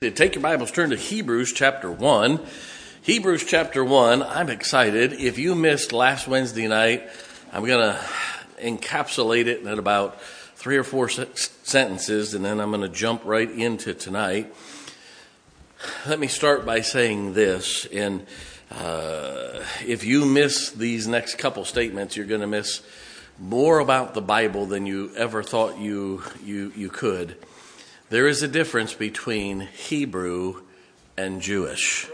Take your Bibles, turn to Hebrews chapter 1. Hebrews chapter 1, I'm excited. If you missed last Wednesday night, I'm going to encapsulate it in about three or four sentences, and then I'm going to jump right into tonight. Let me start by saying this, and uh, if you miss these next couple statements, you're going to miss more about the Bible than you ever thought you, you, you could. There is a difference between Hebrew and Jewish.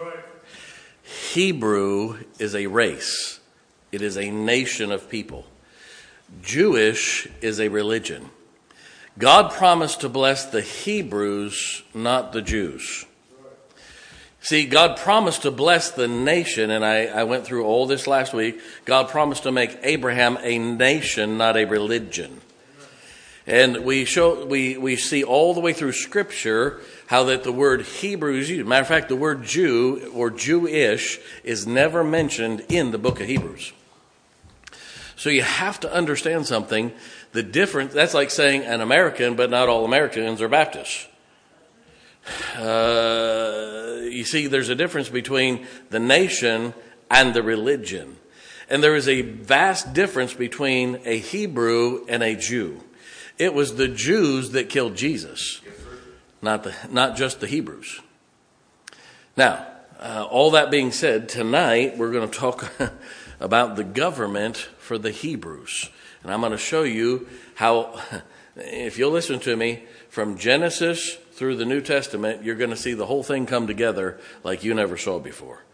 Hebrew is a race, it is a nation of people. Jewish is a religion. God promised to bless the Hebrews, not the Jews. See, God promised to bless the nation, and I, I, went through all this last week. God promised to make Abraham a nation, not a religion. And we show we, we see all the way through Scripture how that the word Hebrew is used. Matter of fact, the word Jew or Jewish is never mentioned in the book of Hebrews. So you have to understand something. The difference that's like saying an American, but not all Americans are Baptists. Uh, you see, there's a difference between the nation and the religion. And there is a vast difference between a Hebrew and a Jew. It was the Jews that killed Jesus, not, the, not just the Hebrews. Now, uh, all that being said, tonight we're going to talk about the government for the Hebrews. And I'm going to show you how, if you'll listen to me, from Genesis through the New Testament, you're going to see the whole thing come together like you never saw before.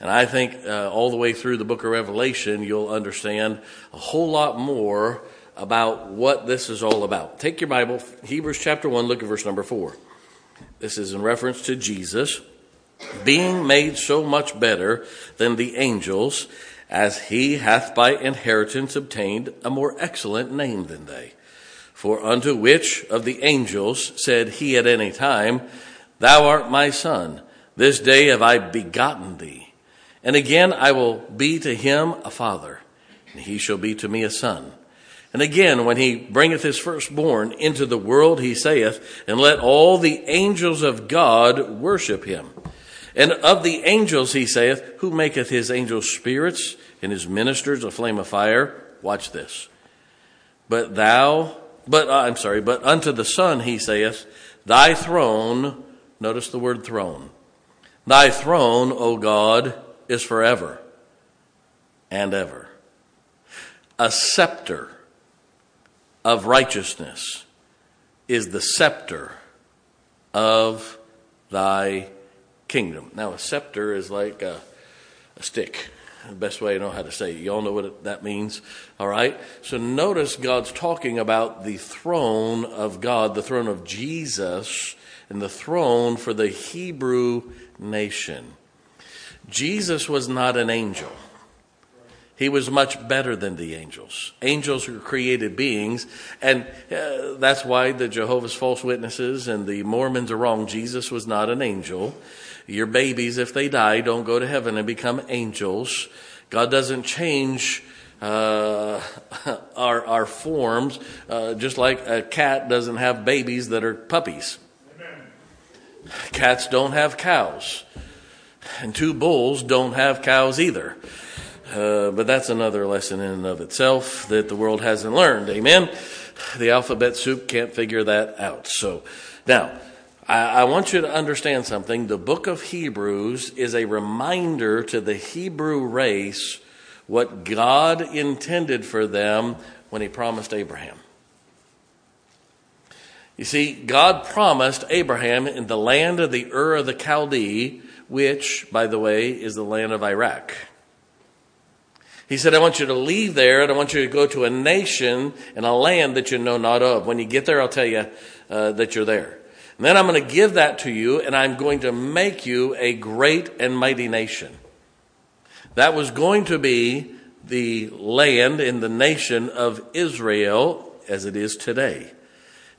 And I think uh, all the way through the book of Revelation, you'll understand a whole lot more about what this is all about. Take your Bible, Hebrews chapter 1, look at verse number 4. This is in reference to Jesus being made so much better than the angels, as he hath by inheritance obtained a more excellent name than they. For unto which of the angels said he at any time, Thou art my son, this day have I begotten thee. And again I will be to him a father, and he shall be to me a son. And again, when he bringeth his firstborn into the world, he saith, And let all the angels of God worship him. And of the angels, he saith, Who maketh his angels spirits and his ministers a flame of fire? Watch this. But thou, but, uh, I'm sorry, but unto the Son, he saith, Thy throne, notice the word throne. Thy throne, O God, is forever and ever. A scepter of righteousness is the scepter of thy kingdom. Now, a scepter is like a, a stick. The best way I know how to say it. You all know what that means, all right? So notice God's talking about the throne of God, the throne of Jesus, and the throne for the Hebrew nation. Jesus was not an angel. He was much better than the angels. Angels are created beings, and uh, that's why the Jehovah's false witnesses and the Mormons are wrong. Jesus was not an angel. Your babies, if they die, don't go to heaven and become angels. God doesn't change uh, our our forms, uh, just like a cat doesn't have babies that are puppies. Amen. Cats don't have cows, and two bulls don't have cows either. Uh, but that's another lesson in and of itself that the world hasn't learned. Amen. The alphabet soup can't figure that out. So now, I, I want you to understand something. The book of Hebrews is a reminder to the Hebrew race what God intended for them when He promised Abraham. You see, God promised Abraham in the land of the Ur of the Chaldee, which, by the way, is the land of Iraq. He said, I want you to leave there and I want you to go to a nation and a land that you know not of. When you get there, I'll tell you uh, that you're there. And then I'm going to give that to you and I'm going to make you a great and mighty nation. That was going to be the land in the nation of Israel as it is today.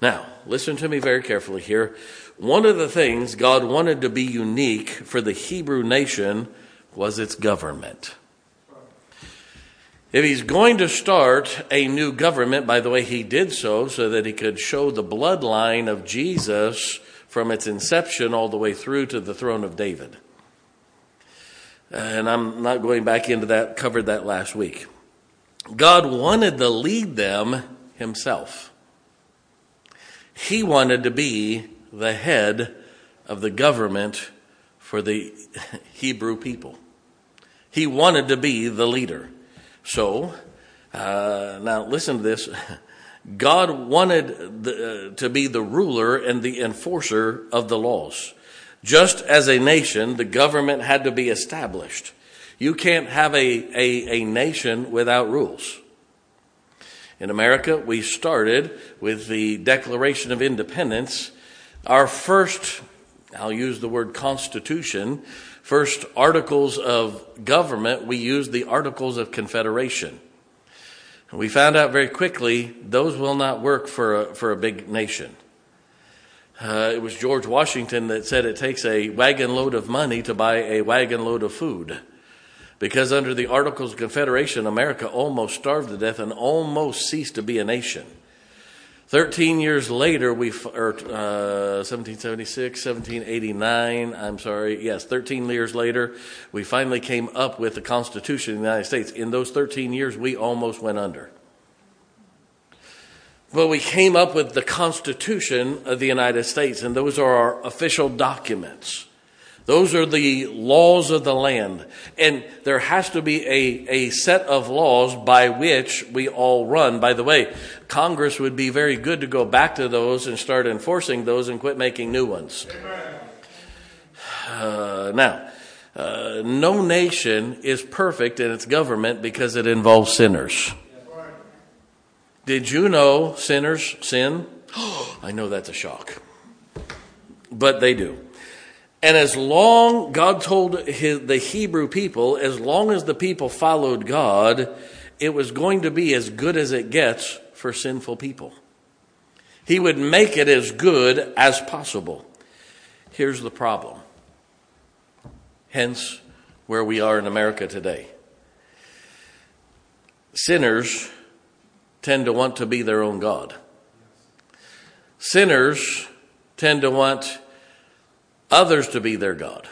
Now, listen to me very carefully here. One of the things God wanted to be unique for the Hebrew nation was its government. If he's going to start a new government, by the way, he did so so that he could show the bloodline of Jesus from its inception all the way through to the throne of David. And I'm not going back into that, covered that last week. God wanted to lead them himself. He wanted to be the head of the government for the Hebrew people. He wanted to be the leader. So, uh, now listen to this. God wanted the, uh, to be the ruler and the enforcer of the laws. Just as a nation, the government had to be established. You can't have a, a, a nation without rules. In America, we started with the Declaration of Independence. Our first, I'll use the word constitution, first articles of government, we used the Articles of Confederation. We found out very quickly those will not work for a, for a big nation. Uh, it was George Washington that said it takes a wagon load of money to buy a wagon load of food. Because under the Articles of Confederation, America almost starved to death and almost ceased to be a nation. Thirteen years later, we, or uh, 1776, 1789, I'm sorry, yes, 13 years later, we finally came up with the Constitution of the United States. In those 13 years, we almost went under. But we came up with the Constitution of the United States, and those are our official documents. Those are the laws of the land. And there has to be a, a set of laws by which we all run. By the way, Congress would be very good to go back to those and start enforcing those and quit making new ones. Uh, now, uh, no nation is perfect in its government because it involves sinners. Did you know sinners sin? I know that's a shock. But they do. And as long, God told his, the Hebrew people, as long as the people followed God, it was going to be as good as it gets for sinful people. He would make it as good as possible. Here's the problem. Hence, where we are in America today. Sinners tend to want to be their own God. Sinners tend to want others to be their God.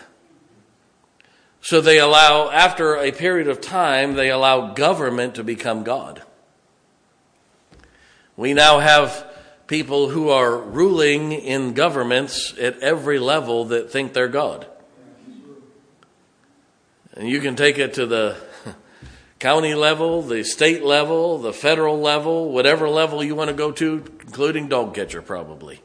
So they allow, after a period of time, they allow government to become God. We now have people who are ruling in governments at every level that think they're God. And you can take it to the county level, the state level, the federal level, whatever level you want to go to, including dog catcher, probably.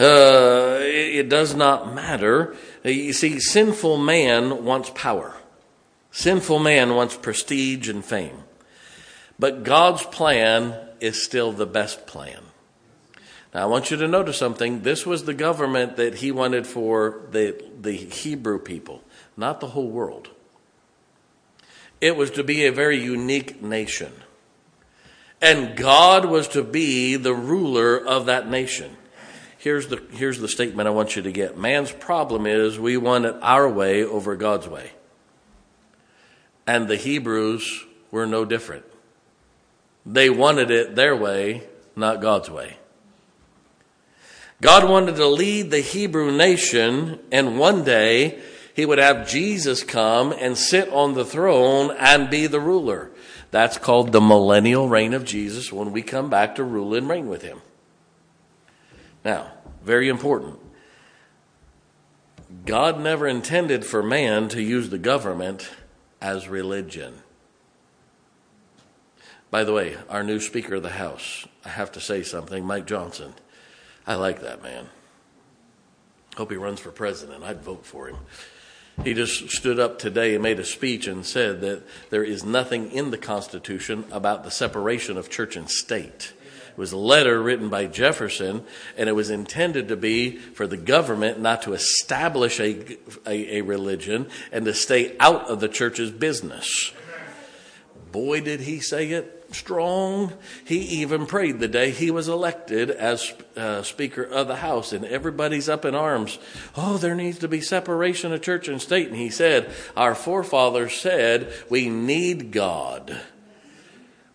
Uh, it, it does not matter. You see, sinful man wants power. Sinful man wants prestige and fame. But God's plan is still the best plan. Now, I want you to notice something. This was the government that he wanted for the, the Hebrew people, not the whole world. It was to be a very unique nation. And God was to be the ruler of that nation here's the, here's the statement I want you to get. Man's problem is we want it our way over God's way. And the Hebrews were no different. They wanted it their way, not God's way. God wanted to lead the Hebrew nation, and one day he would have Jesus come and sit on the throne and be the ruler. That's called the millennial reign of Jesus when we come back to rule and reign with him. Now, very important. God never intended for man to use the government as religion. By the way, our new Speaker of the House, I have to say something, Mike Johnson. I like that man. Hope he runs for president. I'd vote for him. He just stood up today and made a speech and said that there is nothing in the Constitution about the separation of church and state. It was a letter written by Jefferson, and it was intended to be for the government not to establish a, a, a religion and to stay out of the church's business. Boy, did he say it strong. He even prayed the day he was elected as uh, Speaker of the House, and everybody's up in arms. Oh, there needs to be separation of church and state. And he said, Our forefathers said we need God.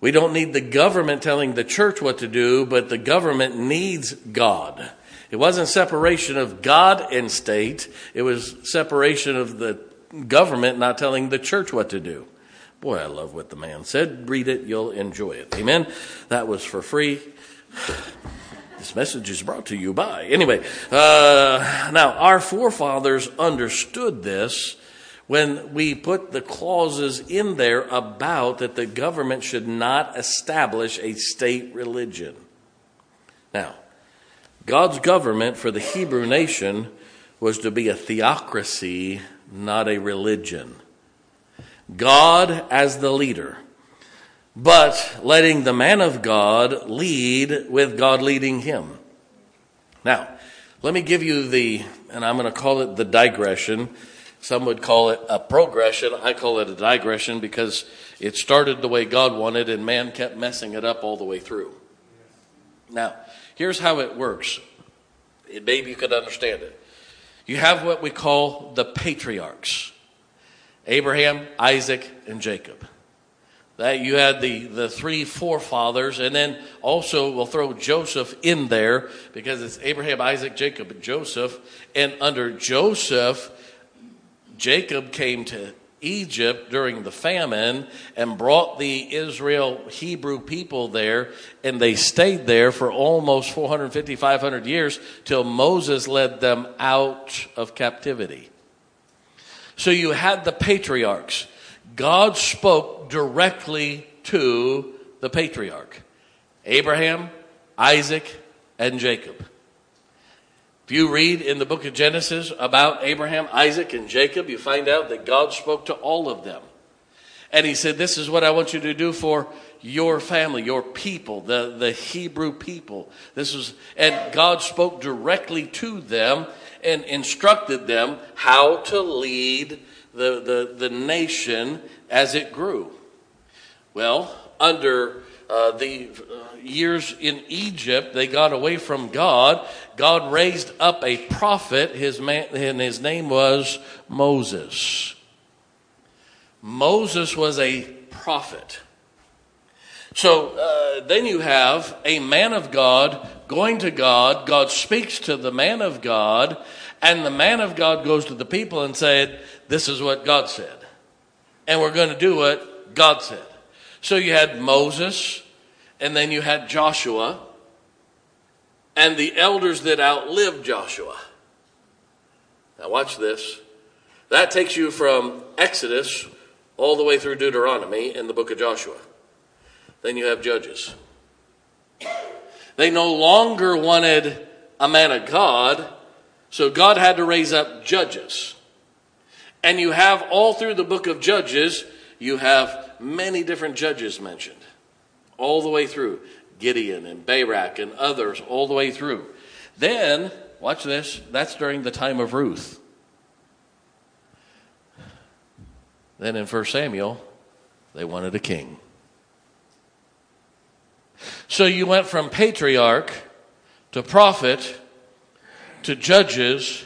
We don't need the government telling the church what to do, but the government needs God. It wasn't separation of God and state, it was separation of the government not telling the church what to do. Boy, I love what the man said. Read it, you'll enjoy it. Amen. That was for free. This message is brought to you by. Anyway, uh, now our forefathers understood this when we put the clauses in there about that the government should not establish a state religion. Now, God's government for the Hebrew nation was to be a theocracy, not a religion. God as the leader, but letting the man of God lead with God leading him. Now, let me give you the, and I'm going to call it the digression. Some would call it a progression. I call it a digression because it started the way God wanted and man kept messing it up all the way through. Now, here's how it works. Maybe you could understand it. You have what we call the patriarchs. Abraham, Isaac, and Jacob. That you had the, the three forefathers, and then also we'll throw Joseph in there because it's Abraham, Isaac, Jacob, and Joseph. And under Joseph, Jacob came to Egypt during the famine and brought the Israel Hebrew people there, and they stayed there for almost 450, 500 years till Moses led them out of captivity. So you had the patriarchs. God spoke directly to the patriarch Abraham, Isaac, and Jacob. If you read in the book of Genesis about Abraham, Isaac, and Jacob, you find out that God spoke to all of them. And he said, This is what I want you to do for your family, your people, the, the Hebrew people. This was, and God spoke directly to them and instructed them how to lead the, the, the nation as it grew. Well, under uh, the uh, years in Egypt, they got away from God. God raised up a prophet, his man, and his name was Moses. Moses was a prophet. So uh, then you have a man of God going to God. God speaks to the man of God, and the man of God goes to the people and said, This is what God said. And we're going to do what God said. So you had Moses, and then you had Joshua, and the elders that outlived Joshua. Now, watch this. That takes you from Exodus all the way through Deuteronomy in the book of Joshua. Then you have Judges. They no longer wanted a man of God, so God had to raise up judges. And you have all through the book of Judges, you have many different judges mentioned, all the way through Gideon and Barak and others, all the way through. Then, watch this, that's during the time of Ruth. Then in 1 Samuel, they wanted a king. So you went from patriarch to prophet to judges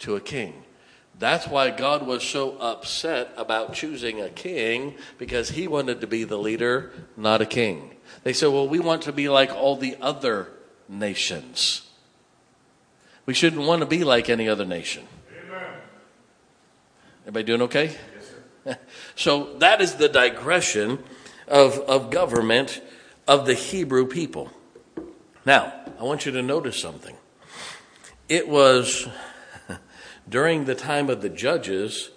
to a king. That's why God was so upset about choosing a king because he wanted to be the leader, not a king. They said, well, we want to be like all the other nations. We shouldn't want to be like any other nation. Amen. Everybody doing okay? Yes, so that is the digression of, of government of the Hebrew people. Now, I want you to notice something. It was during the time of the judges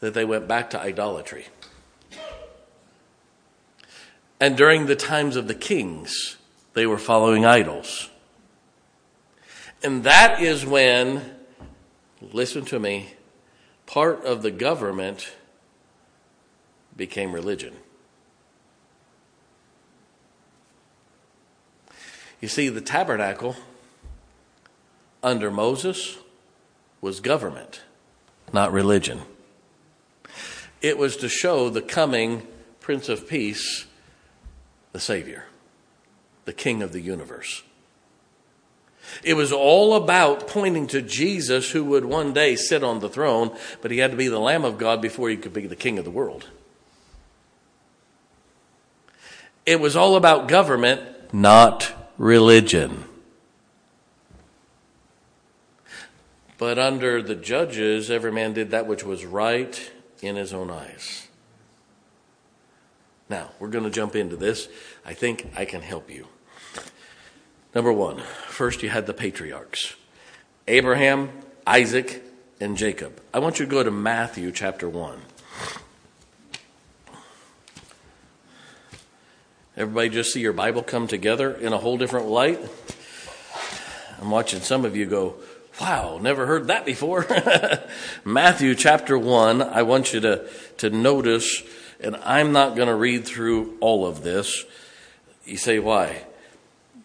that they went back to idolatry. And during the times of the kings, they were following idols. And that is when, listen to me, part of the government became religion. You see, the tabernacle under Moses was government, not religion. It was to show the coming Prince of Peace, the Savior, the King of the universe. It was all about pointing to Jesus who would one day sit on the throne, but he had to be the Lamb of God before he could be the King of the world. It was all about government, not religion. But under the judges, every man did that which was right in his own eyes. Now, we're going to jump into this. I think I can help you. Number one, first you had the patriarchs Abraham, Isaac, and Jacob. I want you to go to Matthew chapter 1. Everybody just see your Bible come together in a whole different light? I'm watching some of you go, wow, never heard that before. Matthew chapter 1, I want you to, to notice, and I'm not going to read through all of this. You say, why?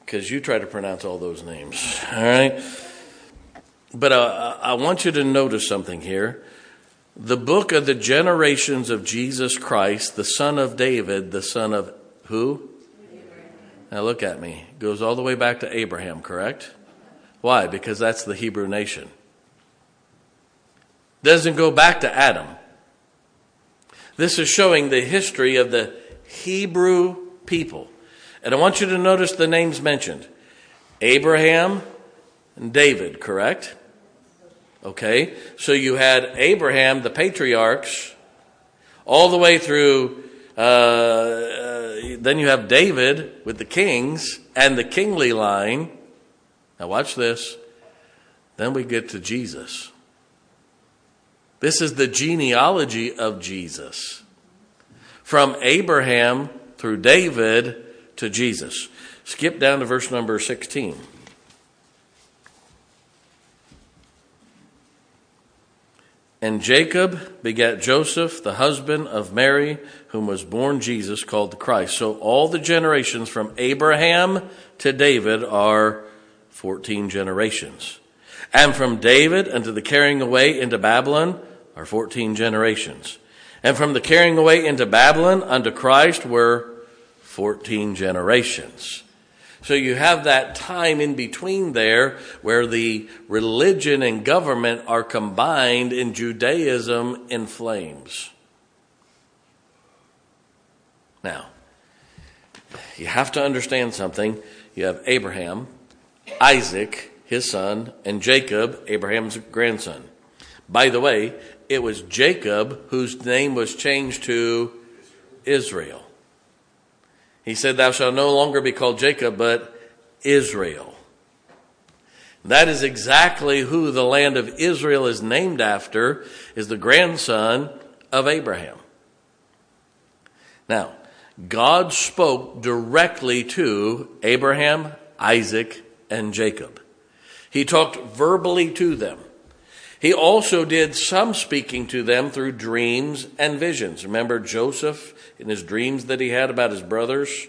Because you try to pronounce all those names, all right? But uh, I want you to notice something here. The book of the generations of Jesus Christ, the son of David, the son of who? Abraham. Now look at me. Goes all the way back to Abraham, correct? Why? Because that's the Hebrew nation. Doesn't go back to Adam. This is showing the history of the Hebrew people. And I want you to notice the names mentioned Abraham and David, correct? Okay, so you had Abraham, the patriarchs, all the way through. Uh, uh, then you have David with the kings and the kingly line. Now, watch this. Then we get to Jesus. This is the genealogy of Jesus from Abraham through David to Jesus. Skip down to verse number 16. And Jacob begat Joseph, the husband of Mary, whom was born Jesus, called the Christ. So all the generations from Abraham to David are 14 generations. And from David unto the carrying away into Babylon are 14 generations. And from the carrying away into Babylon unto Christ were 14 generations. So you have that time in between there where the religion and government are combined in Judaism in flames. Now, you have to understand something. You have Abraham, Isaac, his son, and Jacob, Abraham's grandson. By the way, it was Jacob whose name was changed to Israel. He said, Thou shalt no longer be called Jacob, but Israel. That is exactly who the land of Israel is named after, is the grandson of Abraham. Now, God spoke directly to Abraham, Isaac, and Jacob. He talked verbally to them. He also did some speaking to them through dreams and visions. Remember Joseph in his dreams that he had about his brothers?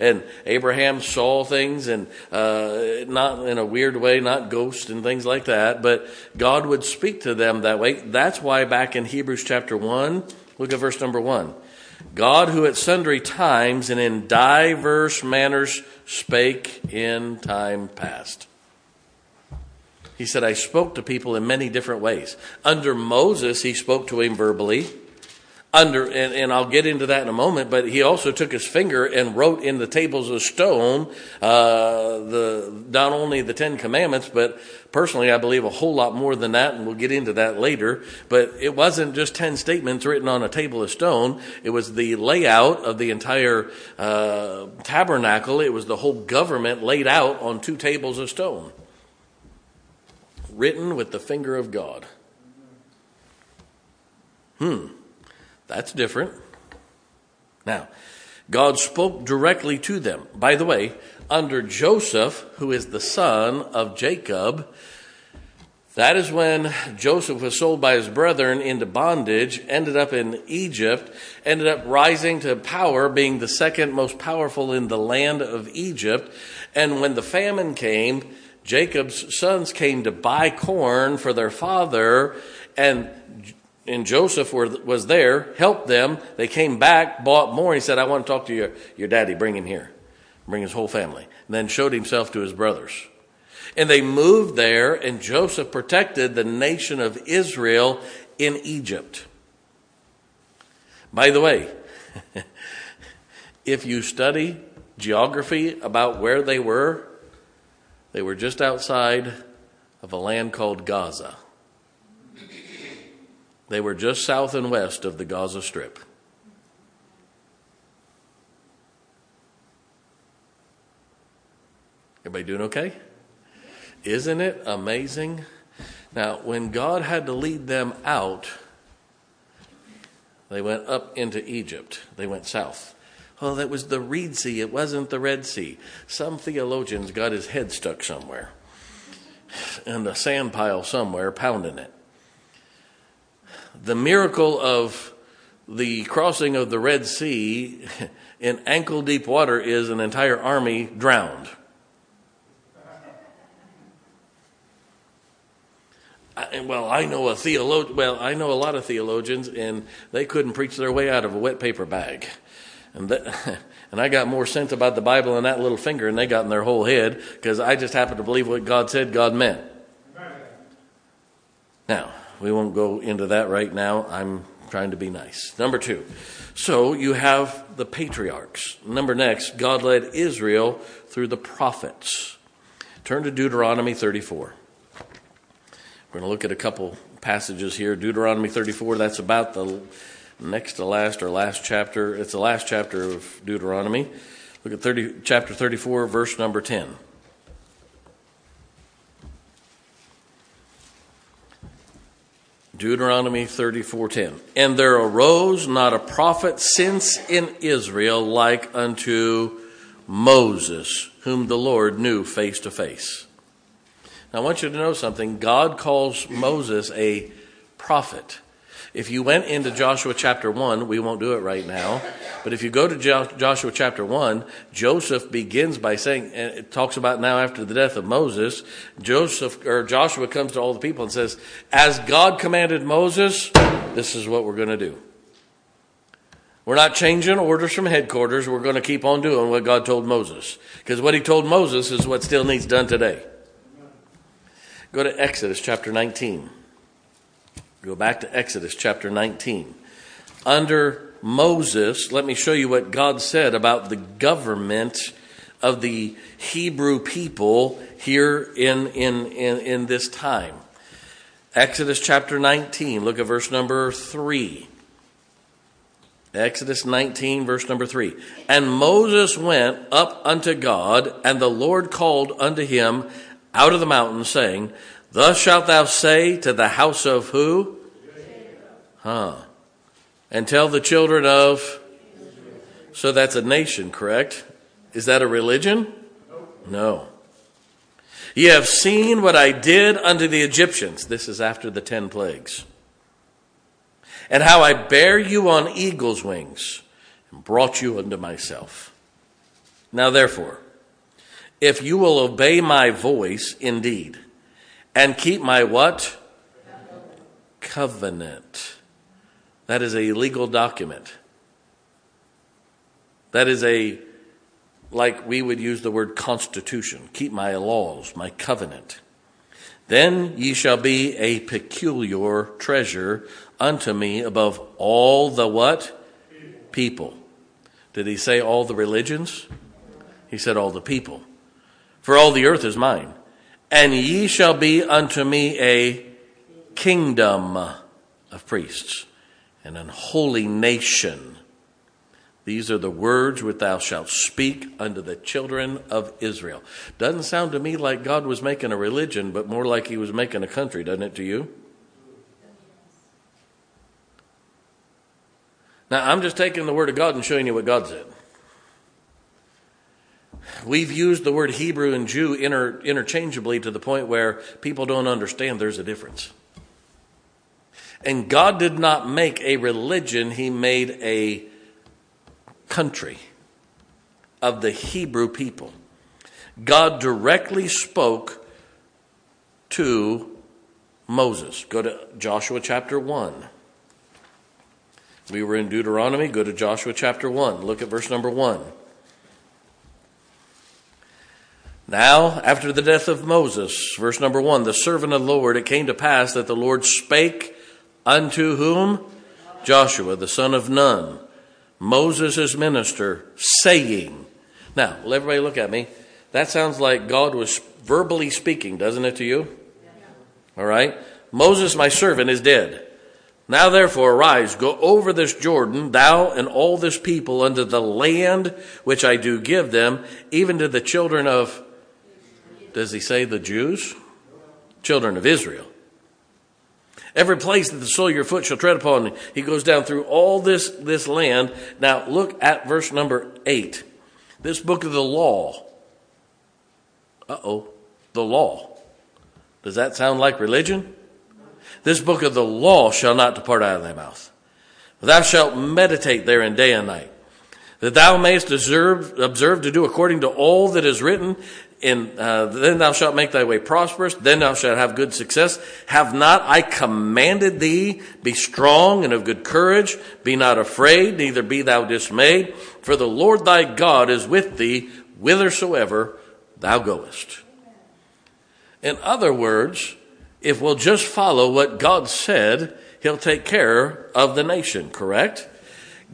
And Abraham saw things and uh, not in a weird way, not ghosts and things like that, but God would speak to them that way. That's why back in Hebrews chapter 1, look at verse number 1. God, who at sundry times and in diverse manners spake in time past. He said, I spoke to people in many different ways. Under Moses, he spoke to him verbally. Under, and, and I'll get into that in a moment, but he also took his finger and wrote in the tables of stone, uh, the, not only the Ten Commandments, but personally, I believe a whole lot more than that, and we'll get into that later. But it wasn't just 10 statements written on a table of stone. It was the layout of the entire, uh, tabernacle. It was the whole government laid out on two tables of stone written with the finger of God. Hmm, that's different. Now, God spoke directly to them. By the way, under Joseph, who is the son of Jacob, that is when Joseph was sold by his brethren into bondage, ended up in Egypt, ended up rising to power, being the second most powerful in the land of Egypt. And when the famine came, Jacob's sons came to buy corn for their father, and and Joseph were, was there, helped them. They came back, bought more. He said, I want to talk to your, your daddy. Bring him here. Bring his whole family. And then showed himself to his brothers. And they moved there, and Joseph protected the nation of Israel in Egypt. By the way, if you study geography about where they were, they were just outside of a land called Gaza. They were just south and west of the Gaza Strip. Everybody doing okay? Isn't it amazing? Now, when God had to lead them out, they went up into Egypt. They went south. Oh, that was the Reed Sea. It wasn't the Red Sea. Some theologians got his head stuck somewhere in a sand pile somewhere, pounding it. The miracle of the crossing of the Red Sea in ankle deep water is an entire army drowned. well, I know a theologian. Well, I know a lot of theologians, and they couldn't preach their way out of a wet paper bag. And that, and I got more sense about the Bible in that little finger than they got in their whole head because I just happen to believe what God said God meant. Now, we won't go into that right now. I'm trying to be nice. Number two. So you have the patriarchs. Number next, God led Israel through the prophets. Turn to Deuteronomy 34. We're going to look at a couple passages here. Deuteronomy 34, that's about the next to last or last chapter. It's the last chapter of Deuteronomy. Look at 30, chapter 34, verse number 10. Deuteronomy 34:10. And there arose not a prophet since in Israel like unto Moses, whom the Lord knew face to face. Now, I want you to know something. God calls Moses a prophet. If you went into Joshua chapter 1, we won't do it right now, but if you go to Joshua chapter 1, Joseph begins by saying, and it talks about now after the death of Moses, Joseph or Joshua comes to all the people and says, As God commanded Moses, this is what we're going to do. We're not changing orders from headquarters. We're going to keep on doing what God told Moses. Because what he told Moses is what still needs done today. Go to Exodus chapter 19. Go back to Exodus chapter 19. Under Moses, let me show you what God said about the government of the Hebrew people here in, in, in, in this time. Exodus chapter 19, look at verse number 3. Exodus 19, verse number 3. And Moses went up unto God, and the Lord called unto him out of the mountain, saying, Thus shalt thou say to the house of who? Huh. And tell the children of. So that's a nation, correct? Is that a religion? No. Ye have seen what I did unto the Egyptians. This is after the ten plagues. And how I bare you on eagle's wings and brought you unto myself. Now therefore, if you will obey my voice indeed, and keep my what? Covenant. That is a legal document. That is a, like we would use the word constitution. Keep my laws, my covenant. Then ye shall be a peculiar treasure unto me above all the what? People. Did he say all the religions? He said all the people. For all the earth is mine. And ye shall be unto me a kingdom of priests and an holy nation. These are the words which thou shalt speak unto the children of Israel. Doesn't sound to me like God was making a religion, but more like he was making a country, doesn't it to you? Now, I'm just taking the word of God and showing you what God said. We've used the word Hebrew and Jew inter, interchangeably to the point where people don't understand there's a difference. And God did not make a religion, He made a country of the Hebrew people. God directly spoke to Moses. Go to Joshua chapter 1. We were in Deuteronomy. Go to Joshua chapter 1. Look at verse number 1. Now, after the death of Moses, verse number one, the servant of the Lord, it came to pass that the Lord spake unto whom? Joshua, the son of Nun, Moses' minister, saying. Now, let everybody look at me. That sounds like God was verbally speaking, doesn't it to you? All right. Moses, my servant, is dead. Now therefore arise, go over this Jordan, thou and all this people unto the land which I do give them, even to the children of, does he say the Jews? Children of Israel. Every place that the sole of your foot shall tread upon, he goes down through all this, this land. Now look at verse number eight. This book of the law. Uh oh. The law. Does that sound like religion? This book of the law shall not depart out of thy mouth. Thou shalt meditate therein day and night, that thou mayest observe, observe to do according to all that is written. In, uh, then thou shalt make thy way prosperous. Then thou shalt have good success. Have not I commanded thee? Be strong and of good courage. Be not afraid, neither be thou dismayed. For the Lord thy God is with thee whithersoever thou goest. In other words, if we'll just follow what God said, He'll take care of the nation, correct?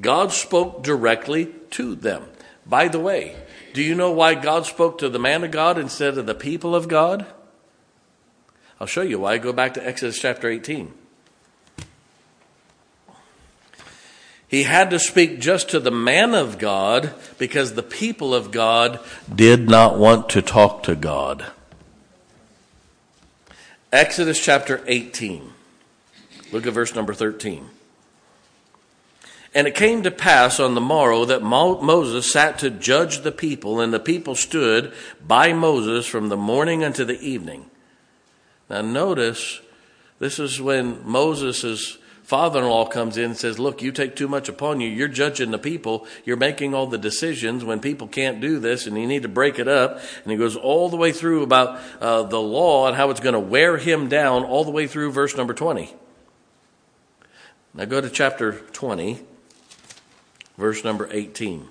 God spoke directly to them. By the way, do you know why God spoke to the man of God instead of the people of God? I'll show you why. Go back to Exodus chapter 18. He had to speak just to the man of God because the people of God did not want to talk to God. Exodus chapter 18. Look at verse number 13. And it came to pass on the morrow that Moses sat to judge the people, and the people stood by Moses from the morning unto the evening. Now, notice this is when Moses' father in law comes in and says, Look, you take too much upon you. You're judging the people. You're making all the decisions when people can't do this, and you need to break it up. And he goes all the way through about uh, the law and how it's going to wear him down, all the way through verse number 20. Now go to chapter 20, verse number 18.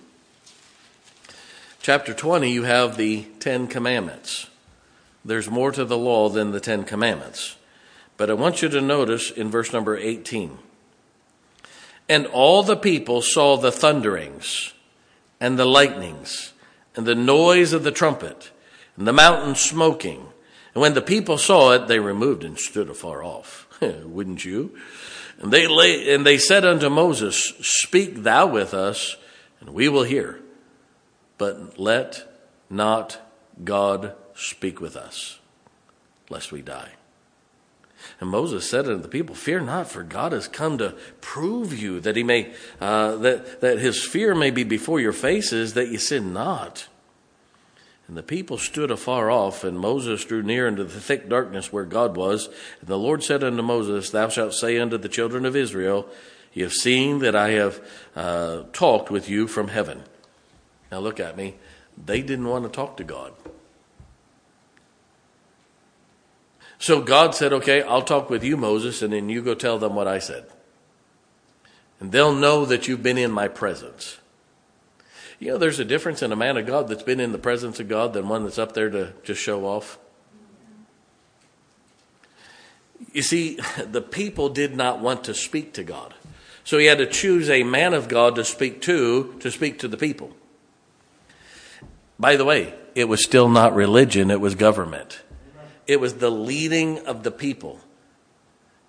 Chapter 20, you have the Ten Commandments. There's more to the law than the Ten Commandments. But I want you to notice in verse number 18. And all the people saw the thunderings and the lightnings and the noise of the trumpet and the mountain smoking. And when the people saw it, they removed and stood afar off. Wouldn't you? And they lay, and they said unto Moses, Speak thou with us, and we will hear. But let not God speak with us, lest we die. And Moses said unto the people, Fear not, for God has come to prove you that he may, uh, that, that his fear may be before your faces, that ye sin not. And the people stood afar off, and Moses drew near into the thick darkness where God was. And the Lord said unto Moses, Thou shalt say unto the children of Israel, Ye have seen that I have uh, talked with you from heaven. Now look at me. They didn't want to talk to God. So God said, Okay, I'll talk with you, Moses, and then you go tell them what I said. And they'll know that you've been in my presence. You know, there's a difference in a man of God that's been in the presence of God than one that's up there to just show off. You see, the people did not want to speak to God. So he had to choose a man of God to speak to, to speak to the people. By the way, it was still not religion, it was government. It was the leading of the people.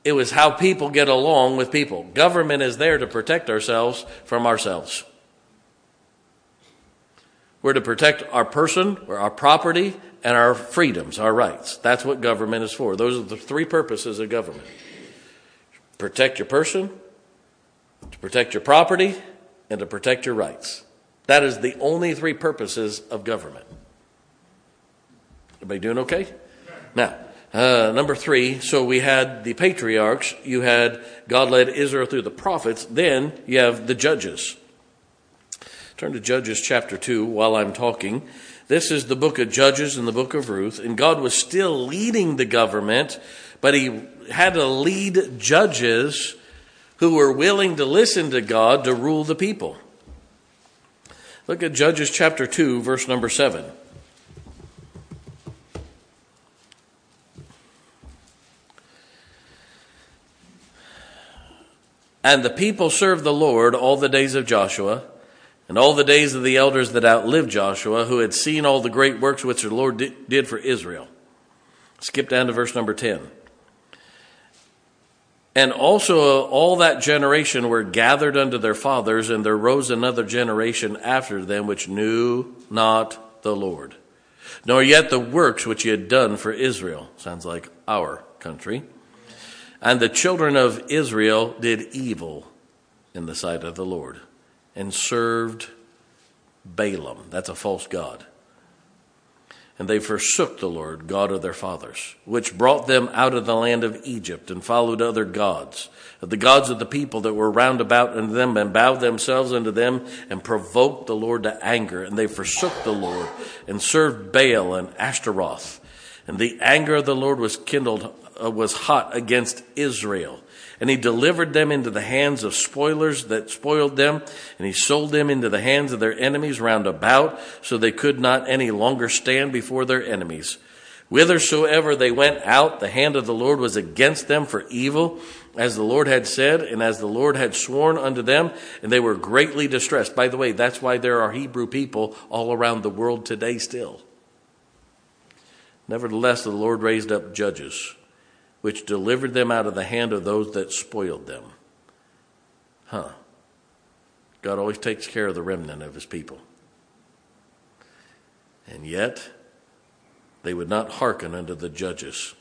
It was how people get along with people. Government is there to protect ourselves from ourselves. We're to protect our person, our property, and our freedoms, our rights. That's what government is for. Those are the three purposes of government protect your person, to protect your property, and to protect your rights. That is the only three purposes of government. Everybody doing okay? Now, uh, number three, so we had the patriarchs, you had God led Israel through the prophets, then you have the judges. Turn to Judges chapter 2 while I'm talking. This is the book of Judges and the book of Ruth, and God was still leading the government, but He had to lead judges who were willing to listen to God to rule the people. Look at Judges chapter 2, verse number 7. And the people served the Lord all the days of Joshua, and all the days of the elders that outlived Joshua, who had seen all the great works which the Lord did for Israel. Skip down to verse number 10. And also uh, all that generation were gathered unto their fathers, and there rose another generation after them which knew not the Lord, nor yet the works which he had done for Israel. Sounds like our country. And the children of Israel did evil in the sight of the Lord and served Baalim. That's a false god. And they forsook the Lord, God of their fathers, which brought them out of the land of Egypt and followed other gods, the gods of the people that were round about unto them, and bowed themselves unto them and provoked the Lord to anger. And they forsook the Lord and served Baal and Ashtaroth. And the anger of the Lord was kindled, uh, was hot against Israel and he delivered them into the hands of spoilers that spoiled them, and he sold them into the hands of their enemies round about, so they could not any longer stand before their enemies. Whithersoever they went out, the hand of the Lord was against them for evil, as the Lord had said, and as the Lord had sworn unto them, and they were greatly distressed. By the way, that's why there are Hebrew people all around the world today still. Nevertheless, the Lord raised up judges which delivered them out of the hand of those that spoiled them. Huh. God always takes care of the remnant of his people. And yet, they would not hearken unto the judges,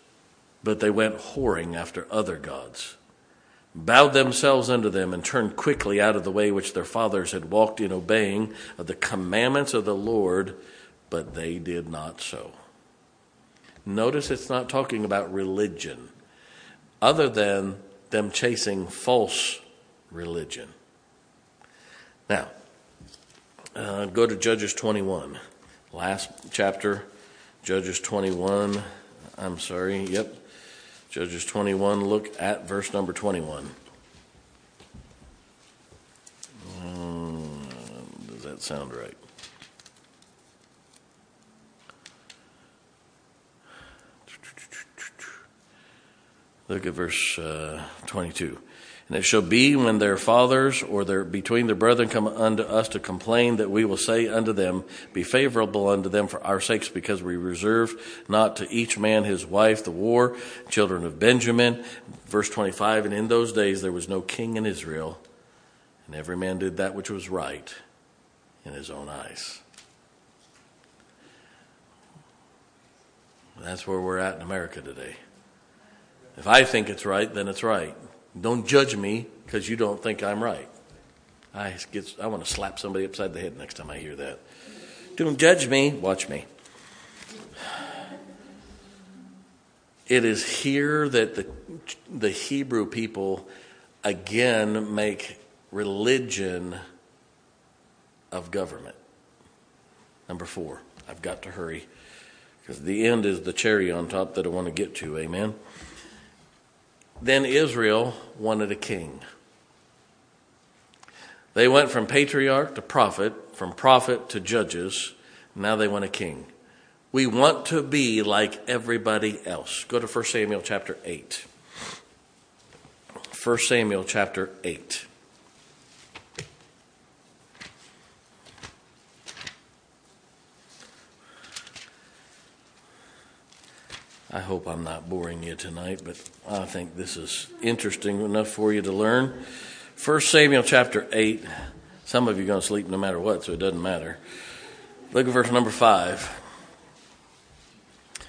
but they went whoring after other gods, bowed themselves unto them, and turned quickly out of the way which their fathers had walked in obeying of the commandments of the Lord, but they did not so. Notice it's not talking about religion, other than them chasing false religion. Now, uh, go to Judges 21. Last chapter, Judges 21. I'm sorry, yep. Judges 21, look at verse number 21. Um, does that sound right? Look at verse uh, 22. And it shall be when their fathers or their between their brethren come unto us to complain that we will say unto them, Be favorable unto them for our sakes, because we reserve not to each man his wife the war, children of Benjamin. Verse 25, and in those days there was no king in Israel, and every man did that which was right in his own eyes. That's where we're at in America today. If I think it's right, then it's right. Don't judge me because you don't think I'm right. I, get, I want to slap somebody upside the head next time I hear that. Don't judge me, watch me. It is here that the, the Hebrew people again make religion of government. Number four, I've got to hurry because the end is the cherry on top that I want to get to. Amen. Then Israel wanted a king. They went from patriarch to prophet, from prophet to judges. Now they want a king. We want to be like everybody else. Go to 1 Samuel chapter 8. 1 Samuel chapter 8. I hope I'm not boring you tonight, but I think this is interesting enough for you to learn. 1 Samuel chapter 8. Some of you are going to sleep no matter what, so it doesn't matter. Look at verse number 5.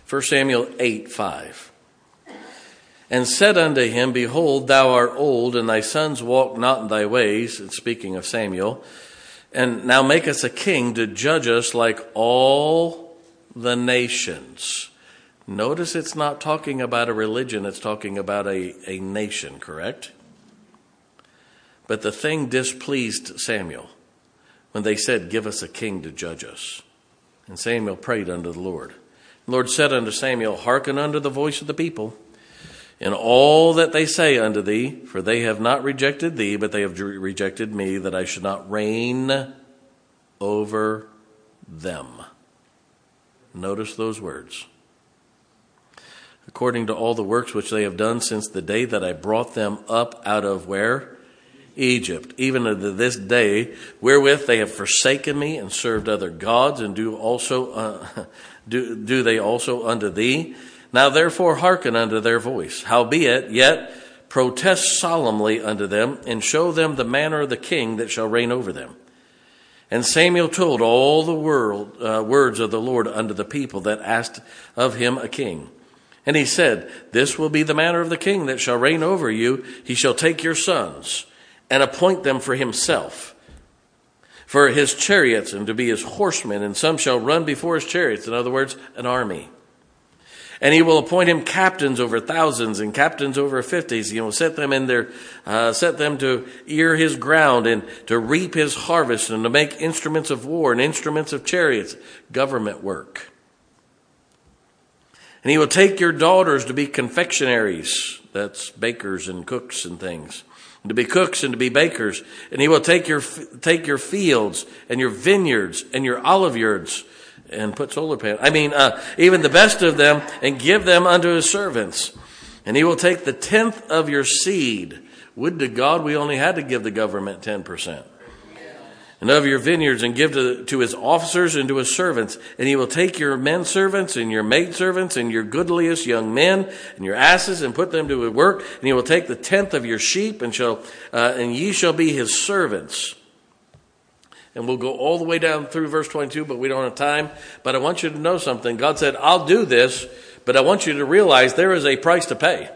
1 Samuel 8 5. And said unto him, Behold, thou art old, and thy sons walk not in thy ways. And speaking of Samuel. And now make us a king to judge us like all the nations. Notice it's not talking about a religion, it's talking about a, a nation, correct? But the thing displeased Samuel when they said, Give us a king to judge us. And Samuel prayed unto the Lord. The Lord said unto Samuel, Hearken unto the voice of the people in all that they say unto thee, for they have not rejected thee, but they have rejected me, that I should not reign over them. Notice those words according to all the works which they have done since the day that I brought them up out of where? Egypt, even to this day, wherewith they have forsaken me and served other gods, and do also uh, do, do they also unto thee. Now therefore hearken unto their voice. Howbeit, yet protest solemnly unto them, and show them the manner of the king that shall reign over them. And Samuel told all the world, uh, words of the Lord unto the people that asked of him a king. And he said, This will be the manner of the king that shall reign over you. He shall take your sons and appoint them for himself, for his chariots and to be his horsemen, and some shall run before his chariots. In other words, an army. And he will appoint him captains over thousands and captains over fifties. He will set them in their, uh, set them to ear his ground and to reap his harvest and to make instruments of war and instruments of chariots, government work. And he will take your daughters to be confectionaries. That's bakers and cooks and things. And to be cooks and to be bakers. And he will take your, take your fields and your vineyards and your olive yards and put solar panels. I mean, uh, even the best of them, and give them unto his servants. And he will take the tenth of your seed. Would to God we only had to give the government 10%. And of your vineyards, and give to, to his officers and to his servants. And he will take your men servants and your maid servants and your goodliest young men and your asses and put them to work. And he will take the tenth of your sheep and shall, uh, and ye shall be his servants and we'll go all the way down through verse 22, but we don't have time. But I want you to know something. God said, I'll do this, but I want you to realize there is a price to pay.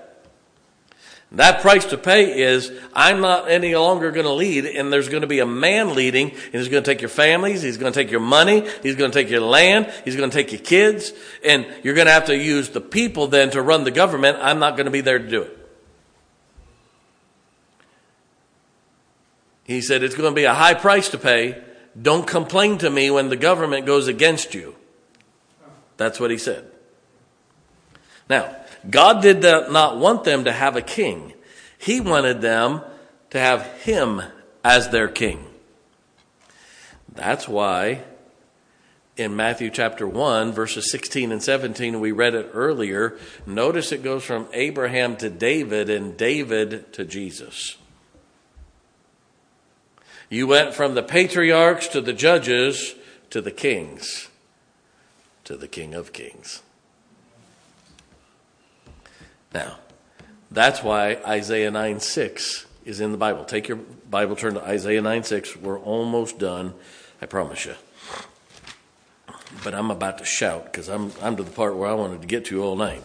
That price to pay is I'm not any longer going to lead, and there's going to be a man leading, and he's going to take your families, he's going to take your money, he's going to take your land, he's going to take your kids, and you're going to have to use the people then to run the government. I'm not going to be there to do it. He said it's going to be a high price to pay, don't complain to me when the government goes against you. That's what he said. Now, God did not want them to have a king. He wanted them to have him as their king. That's why in Matthew chapter 1, verses 16 and 17, we read it earlier. Notice it goes from Abraham to David and David to Jesus. You went from the patriarchs to the judges to the kings, to the King of Kings. Now, that's why Isaiah 9 6 is in the Bible. Take your Bible, turn to Isaiah 9 6. We're almost done, I promise you. But I'm about to shout because I'm, I'm to the part where I wanted to get to all night.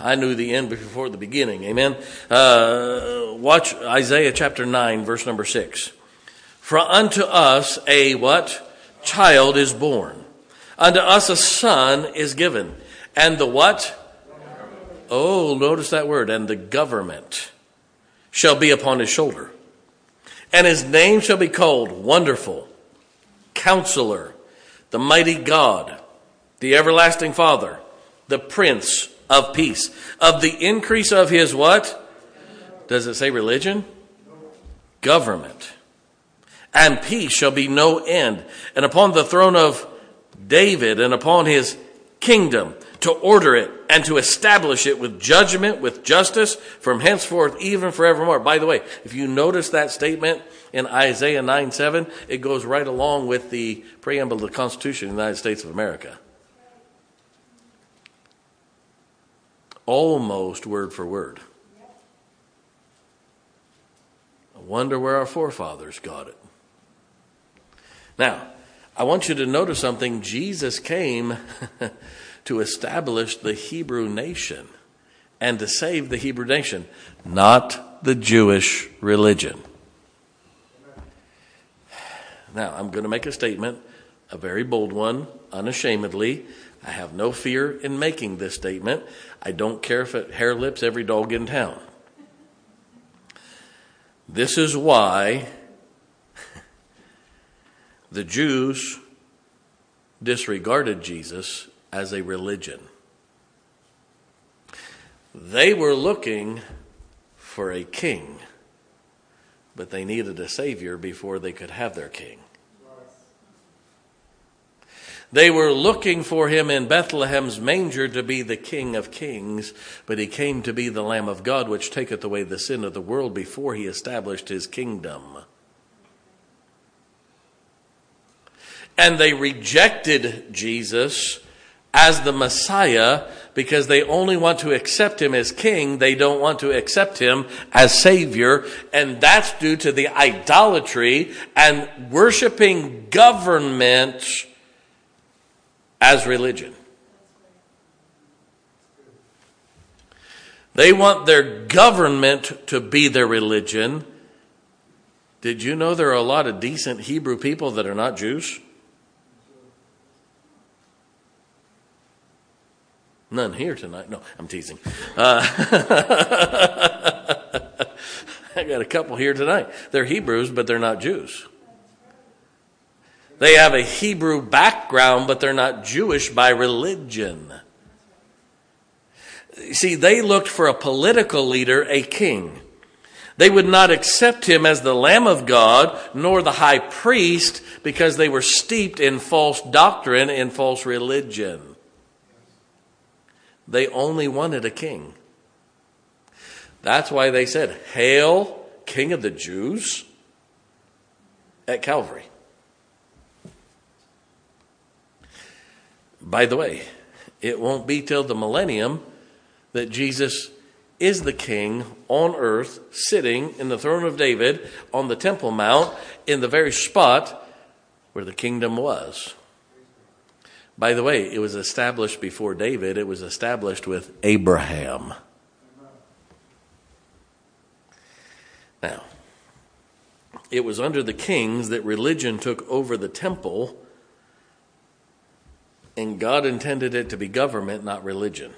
I knew the end before the beginning. Amen. Uh, watch Isaiah chapter 9, verse number 6. For unto us a what? Child is born. Unto us a son is given. And the what? Oh, notice that word. And the government shall be upon his shoulder. And his name shall be called Wonderful, Counselor, the Mighty God, the Everlasting Father, the Prince of Peace. Of the increase of his what? Does it say religion? Government and peace shall be no end. And upon the throne of David and upon his kingdom to order it and to establish it with judgment, with justice from henceforth, even forevermore. By the way, if you notice that statement in Isaiah 9 7, it goes right along with the preamble of the Constitution of the United States of America. Almost word for word. I wonder where our forefathers got it. Now, I want you to notice something. Jesus came to establish the Hebrew nation and to save the Hebrew nation, not the Jewish religion. Now, I'm going to make a statement, a very bold one, unashamedly. I have no fear in making this statement. I don't care if it hair lips every dog in town. This is why the Jews disregarded Jesus as a religion. They were looking for a king, but they needed a savior before they could have their king. They were looking for him in Bethlehem's manger to be the King of kings, but he came to be the Lamb of God, which taketh away the sin of the world before he established his kingdom. and they rejected Jesus as the Messiah because they only want to accept him as king. They don't want to accept him as savior. And that's due to the idolatry and worshiping government as religion. They want their government to be their religion. Did you know there are a lot of decent Hebrew people that are not Jews? None here tonight. No, I'm teasing. Uh, I got a couple here tonight. They're Hebrews, but they're not Jews. They have a Hebrew background, but they're not Jewish by religion. See, they looked for a political leader, a king. They would not accept him as the Lamb of God, nor the high priest, because they were steeped in false doctrine and false religion. They only wanted a king. That's why they said, Hail, King of the Jews, at Calvary. By the way, it won't be till the millennium that Jesus is the king on earth, sitting in the throne of David on the Temple Mount in the very spot where the kingdom was. By the way, it was established before David, it was established with Abraham. Now, it was under the kings that religion took over the temple, and God intended it to be government, not religion.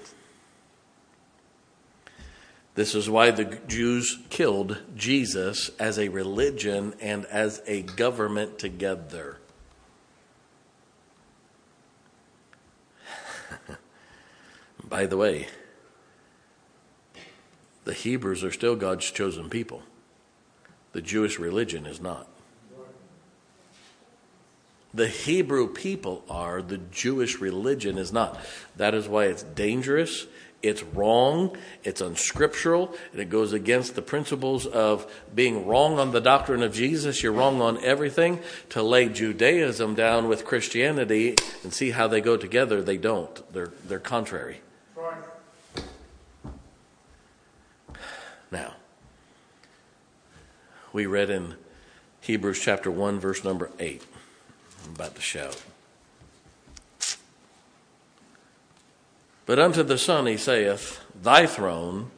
This is why the Jews killed Jesus as a religion and as a government together. By the way, the Hebrews are still God's chosen people. The Jewish religion is not. The Hebrew people are, the Jewish religion is not. That is why it's dangerous, it's wrong, it's unscriptural, and it goes against the principles of being wrong on the doctrine of Jesus. You're wrong on everything. To lay Judaism down with Christianity and see how they go together, they don't. They're, they're contrary. Now, we read in Hebrews chapter 1, verse number 8. I'm about to shout. But unto the Son he saith, Thy throne,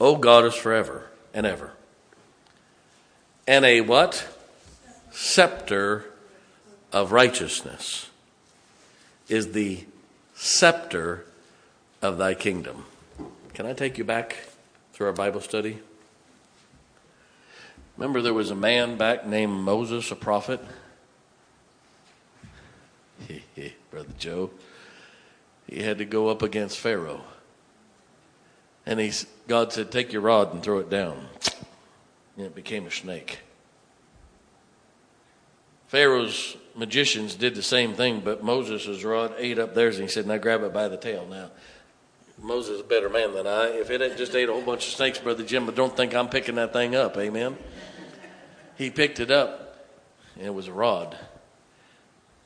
O God, is forever and ever. And a what? Scepter of righteousness is the scepter of thy kingdom. Can I take you back through our Bible study? Remember, there was a man back named Moses, a prophet? He, Brother Joe. He had to go up against Pharaoh. And he, God said, Take your rod and throw it down. And it became a snake. Pharaoh's magicians did the same thing, but Moses' rod ate up theirs, and he said, Now grab it by the tail now. Moses is a better man than I. If it had just ate a whole bunch of snakes, Brother Jim, but don't think I'm picking that thing up. Amen. He picked it up, and it was a rod.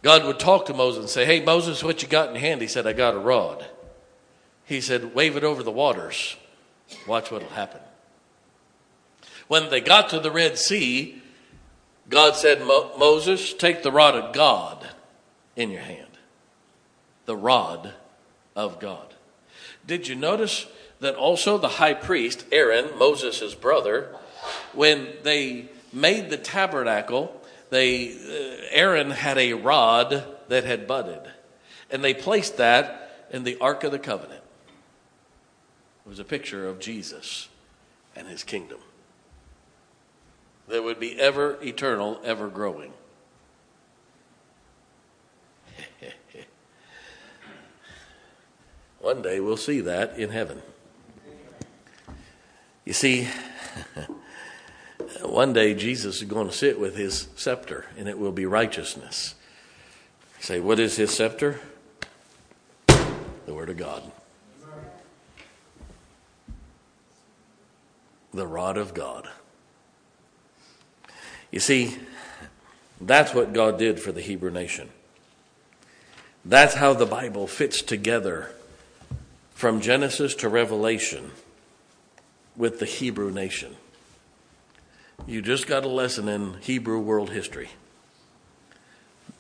God would talk to Moses and say, Hey, Moses, what you got in hand? He said, I got a rod. He said, Wave it over the waters. Watch what'll happen. When they got to the Red Sea, God said, Moses, take the rod of God in your hand. The rod of God. Did you notice that also the high priest, Aaron, Moses' brother, when they made the tabernacle, they uh, Aaron had a rod that had budded, and they placed that in the Ark of the Covenant. It was a picture of Jesus and his kingdom that would be ever eternal, ever growing. One day we'll see that in heaven. You see, one day Jesus is going to sit with his scepter, and it will be righteousness. Say, what is his scepter? The Word of God. The rod of God. You see, that's what God did for the Hebrew nation. That's how the Bible fits together from Genesis to Revelation with the Hebrew nation. You just got a lesson in Hebrew world history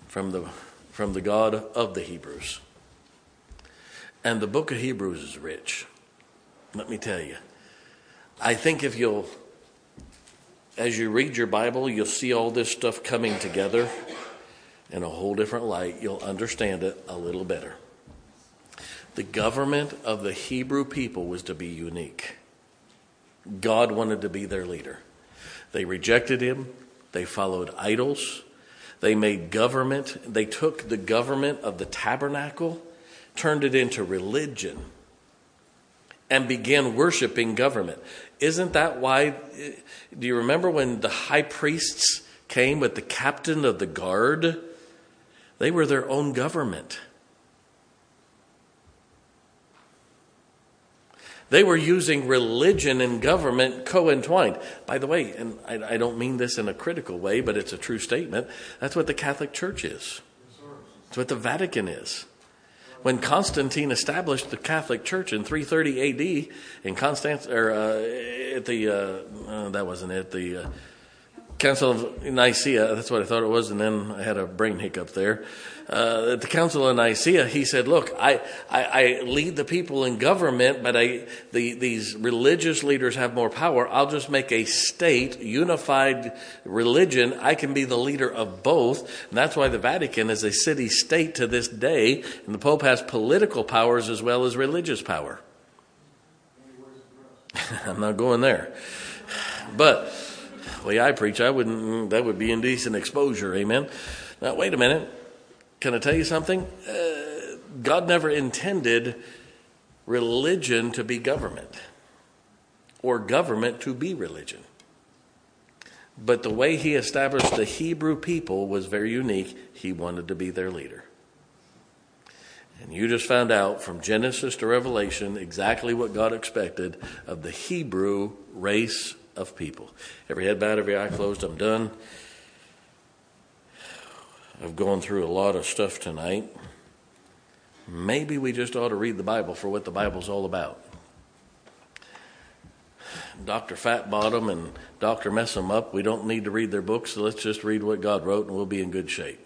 from the, from the God of the Hebrews. And the book of Hebrews is rich. Let me tell you. I think if you'll, as you read your Bible, you'll see all this stuff coming together in a whole different light. You'll understand it a little better. The government of the Hebrew people was to be unique. God wanted to be their leader. They rejected him, they followed idols, they made government, they took the government of the tabernacle, turned it into religion, and began worshiping government. Isn't that why? Do you remember when the high priests came with the captain of the guard? They were their own government. They were using religion and government co entwined. By the way, and I, I, don't mean this in a critical way, but it's a true statement. That's what the Catholic Church is, it's what the Vatican is. When Constantine established the Catholic Church in 330 AD in Constance, or uh, at the, uh, uh, that wasn't it, the uh, Council of Nicaea, that's what I thought it was, and then I had a brain hiccup there. Uh, at the Council of Nicaea, he said, Look, I, I, I lead the people in government, but I, the, these religious leaders have more power. I'll just make a state, unified religion. I can be the leader of both. And that's why the Vatican is a city state to this day, and the Pope has political powers as well as religious power. I'm not going there. But way I preach, I wouldn't, that would be indecent exposure. Amen. Now, wait a minute. Can I tell you something? Uh, God never intended religion to be government or government to be religion. But the way he established the Hebrew people was very unique. He wanted to be their leader. And you just found out from Genesis to Revelation exactly what God expected of the Hebrew race of people. Every head bowed, every eye closed. I'm done. I've gone through a lot of stuff tonight. Maybe we just ought to read the Bible for what the Bible's all about. Dr. Fat Bottom and Dr. Mess 'em Up, we don't need to read their books, so let's just read what God wrote and we'll be in good shape.